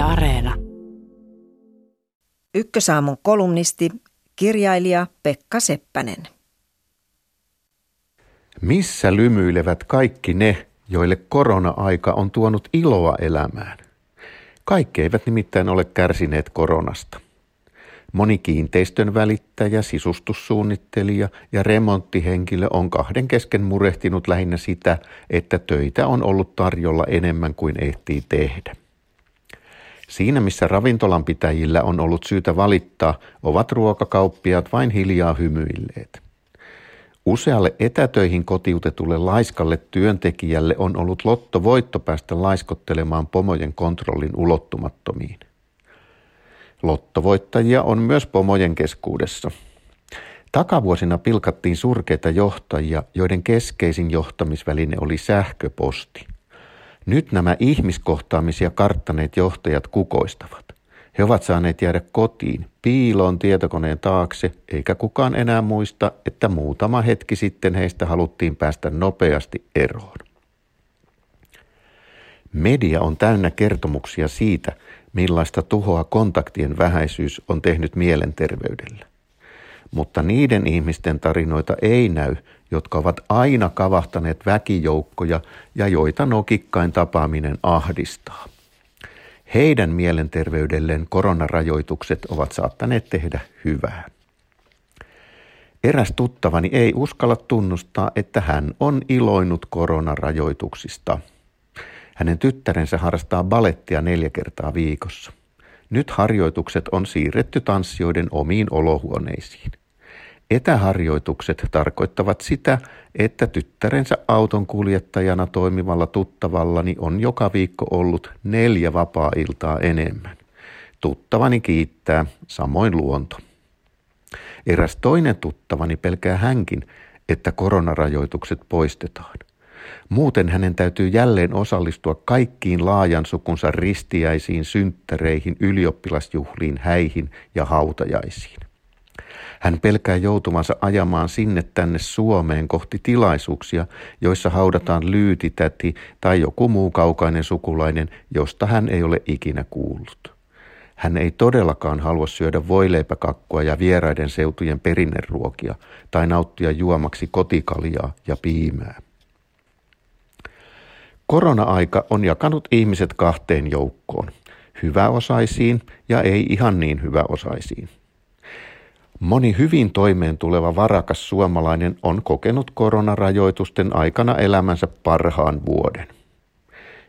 Yle Areena. Ykkösaamun kolumnisti, kirjailija Pekka Seppänen. Missä lymyilevät kaikki ne, joille korona-aika on tuonut iloa elämään? Kaikki eivät nimittäin ole kärsineet koronasta. Moni kiinteistön välittäjä, sisustussuunnittelija ja remonttihenkilö on kahden kesken murehtinut lähinnä sitä, että töitä on ollut tarjolla enemmän kuin ehtii tehdä. Siinä missä ravintolanpitäjillä on ollut syytä valittaa, ovat ruokakauppiaat vain hiljaa hymyilleet. Usealle etätöihin kotiutetulle laiskalle työntekijälle on ollut lottovoitto päästä laiskottelemaan pomojen kontrollin ulottumattomiin. Lottovoittajia on myös pomojen keskuudessa. Takavuosina pilkattiin surkeita johtajia, joiden keskeisin johtamisväline oli sähköposti. Nyt nämä ihmiskohtaamisia karttaneet johtajat kukoistavat. He ovat saaneet jäädä kotiin, piiloon tietokoneen taakse, eikä kukaan enää muista, että muutama hetki sitten heistä haluttiin päästä nopeasti eroon. Media on täynnä kertomuksia siitä, millaista tuhoa kontaktien vähäisyys on tehnyt mielenterveydellä. Mutta niiden ihmisten tarinoita ei näy, jotka ovat aina kavahtaneet väkijoukkoja ja joita nokikkain tapaaminen ahdistaa. Heidän mielenterveydelleen koronarajoitukset ovat saattaneet tehdä hyvää. Eräs tuttavani ei uskalla tunnustaa, että hän on iloinut koronarajoituksista. Hänen tyttärensä harrastaa balettia neljä kertaa viikossa. Nyt harjoitukset on siirretty tanssijoiden omiin olohuoneisiin. Etäharjoitukset tarkoittavat sitä, että tyttärensä auton kuljettajana toimivalla tuttavallani on joka viikko ollut neljä vapaa-iltaa enemmän. Tuttavani kiittää, samoin luonto. Eräs toinen tuttavani pelkää hänkin, että koronarajoitukset poistetaan. Muuten hänen täytyy jälleen osallistua kaikkiin laajan sukunsa ristiäisiin, synttäreihin, ylioppilasjuhliin, häihin ja hautajaisiin. Hän pelkää joutumansa ajamaan sinne tänne Suomeen kohti tilaisuuksia, joissa haudataan lyytitäti tai joku muu kaukainen sukulainen, josta hän ei ole ikinä kuullut. Hän ei todellakaan halua syödä voileipäkakkua ja vieraiden seutujen perinneruokia tai nauttia juomaksi kotikaljaa ja piimää. Korona-aika on jakanut ihmiset kahteen joukkoon, hyväosaisiin ja ei ihan niin hyväosaisiin. Moni hyvin toimeen tuleva varakas suomalainen on kokenut koronarajoitusten aikana elämänsä parhaan vuoden.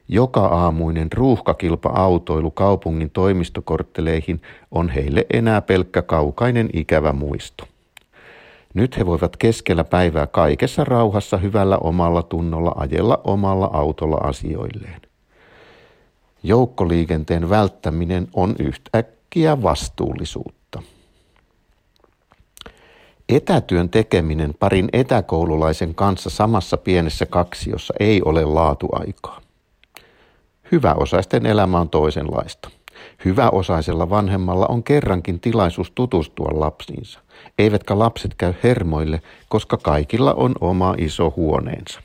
Joka aamuinen ruuhkakilpa-autoilu kaupungin toimistokortteleihin on heille enää pelkkä kaukainen ikävä muisto. Nyt he voivat keskellä päivää kaikessa rauhassa hyvällä omalla tunnolla ajella omalla autolla asioilleen. Joukkoliikenteen välttäminen on yhtäkkiä vastuullisuutta. Etätyön tekeminen parin etäkoululaisen kanssa samassa pienessä kaksiossa ei ole laatuaikaa. Hyväosaisten elämä on toisenlaista. Hyväosaisella vanhemmalla on kerrankin tilaisuus tutustua lapsiinsa. Eivätkä lapset käy hermoille, koska kaikilla on oma iso huoneensa.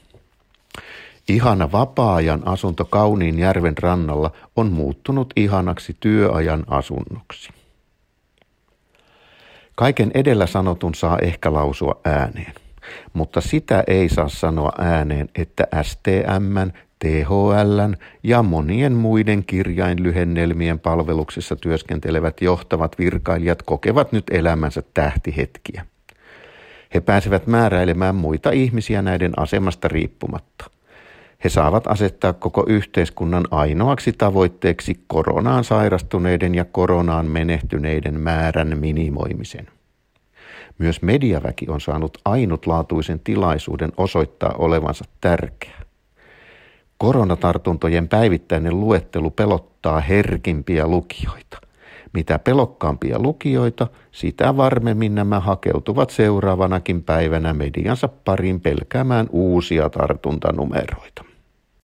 Ihana vapaa-ajan asunto kauniin järven rannalla on muuttunut ihanaksi työajan asunnoksi. Kaiken edellä sanotun saa ehkä lausua ääneen, mutta sitä ei saa sanoa ääneen, että STM, THL ja monien muiden kirjainlyhennelmien palveluksessa työskentelevät johtavat virkailijat kokevat nyt elämänsä tähtihetkiä. He pääsevät määräilemään muita ihmisiä näiden asemasta riippumatta. He saavat asettaa koko yhteiskunnan ainoaksi tavoitteeksi koronaan sairastuneiden ja koronaan menehtyneiden määrän minimoimisen. Myös mediaväki on saanut ainutlaatuisen tilaisuuden osoittaa olevansa tärkeä. Koronatartuntojen päivittäinen luettelu pelottaa herkimpiä lukijoita. Mitä pelokkaampia lukijoita, sitä varmemmin nämä hakeutuvat seuraavanakin päivänä mediansa parin pelkäämään uusia tartuntanumeroita.